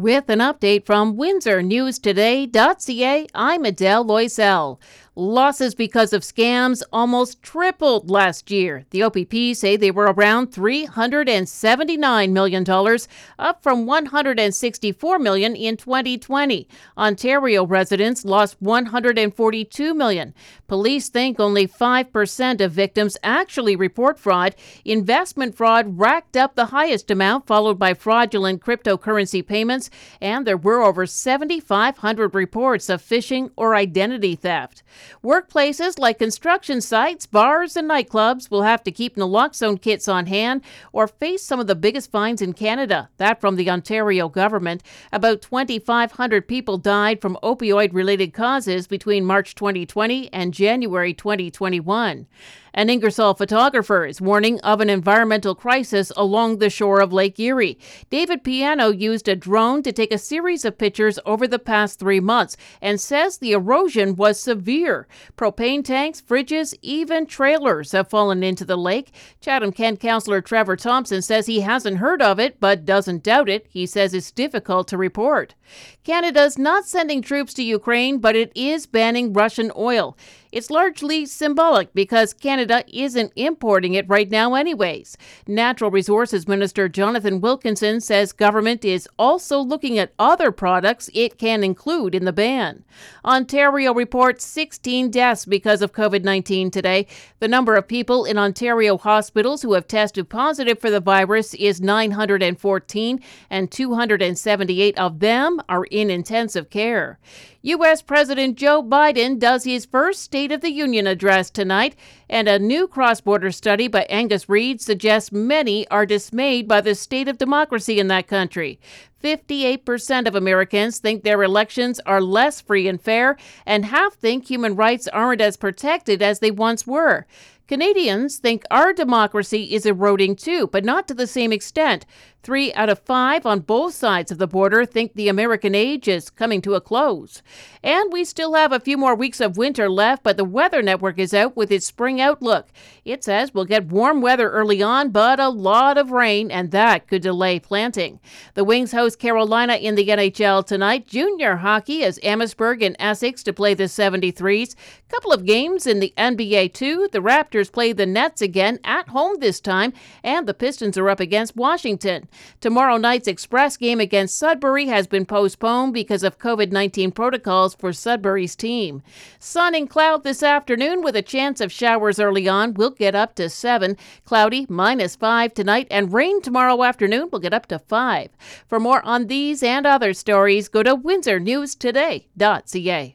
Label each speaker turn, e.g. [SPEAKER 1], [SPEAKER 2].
[SPEAKER 1] With an update from WindsorNewsToday.ca, I'm Adele Loisel. Losses because of scams almost tripled last year. The OPP say they were around $379 million, up from 164 million in 2020. Ontario residents lost 142 million. Police think only 5% of victims actually report fraud. Investment fraud racked up the highest amount, followed by fraudulent cryptocurrency payments, and there were over 7,500 reports of phishing or identity theft. Workplaces like construction sites, bars, and nightclubs will have to keep naloxone kits on hand or face some of the biggest fines in Canada. That from the Ontario government. About 2,500 people died from opioid related causes between March 2020 and January 2021. An Ingersoll photographer is warning of an environmental crisis along the shore of Lake Erie. David Piano used a drone to take a series of pictures over the past three months and says the erosion was severe. Propane tanks, fridges, even trailers have fallen into the lake. Chatham Kent Councillor Trevor Thompson says he hasn't heard of it but doesn't doubt it. He says it's difficult to report. Canada's not sending troops to Ukraine, but it is banning Russian oil. It's largely symbolic because Canada isn't importing it right now, anyways. Natural Resources Minister Jonathan Wilkinson says government is also looking at other products it can include in the ban. Ontario reports 16 deaths because of COVID 19 today. The number of people in Ontario hospitals who have tested positive for the virus is 914, and 278 of them are in intensive care. U.S. President Joe Biden does his first State of the Union address tonight, and a new cross border study by Angus Reid suggests many are dismayed by the state of democracy in that country. 58% of Americans think their elections are less free and fair, and half think human rights aren't as protected as they once were. Canadians think our democracy is eroding too, but not to the same extent. Three out of five on both sides of the border think the American age is coming to a close. And we still have a few more weeks of winter left, but the Weather Network is out with its spring outlook. It says we'll get warm weather early on, but a lot of rain, and that could delay planting. The Wings host Carolina in the NHL tonight. Junior hockey as Amherstburg and Essex to play the 73s. Couple of games in the NBA too. The Raptors play the Nets again at home this time, and the Pistons are up against Washington. Tomorrow night's Express game against Sudbury has been postponed because of COVID 19 protocols for Sudbury's team. Sun and cloud this afternoon with a chance of showers early on. We'll get up to 7. Cloudy, minus 5 tonight, and rain tomorrow afternoon. We'll get up to 5. For more on these and other stories, go to windsornewstoday.ca.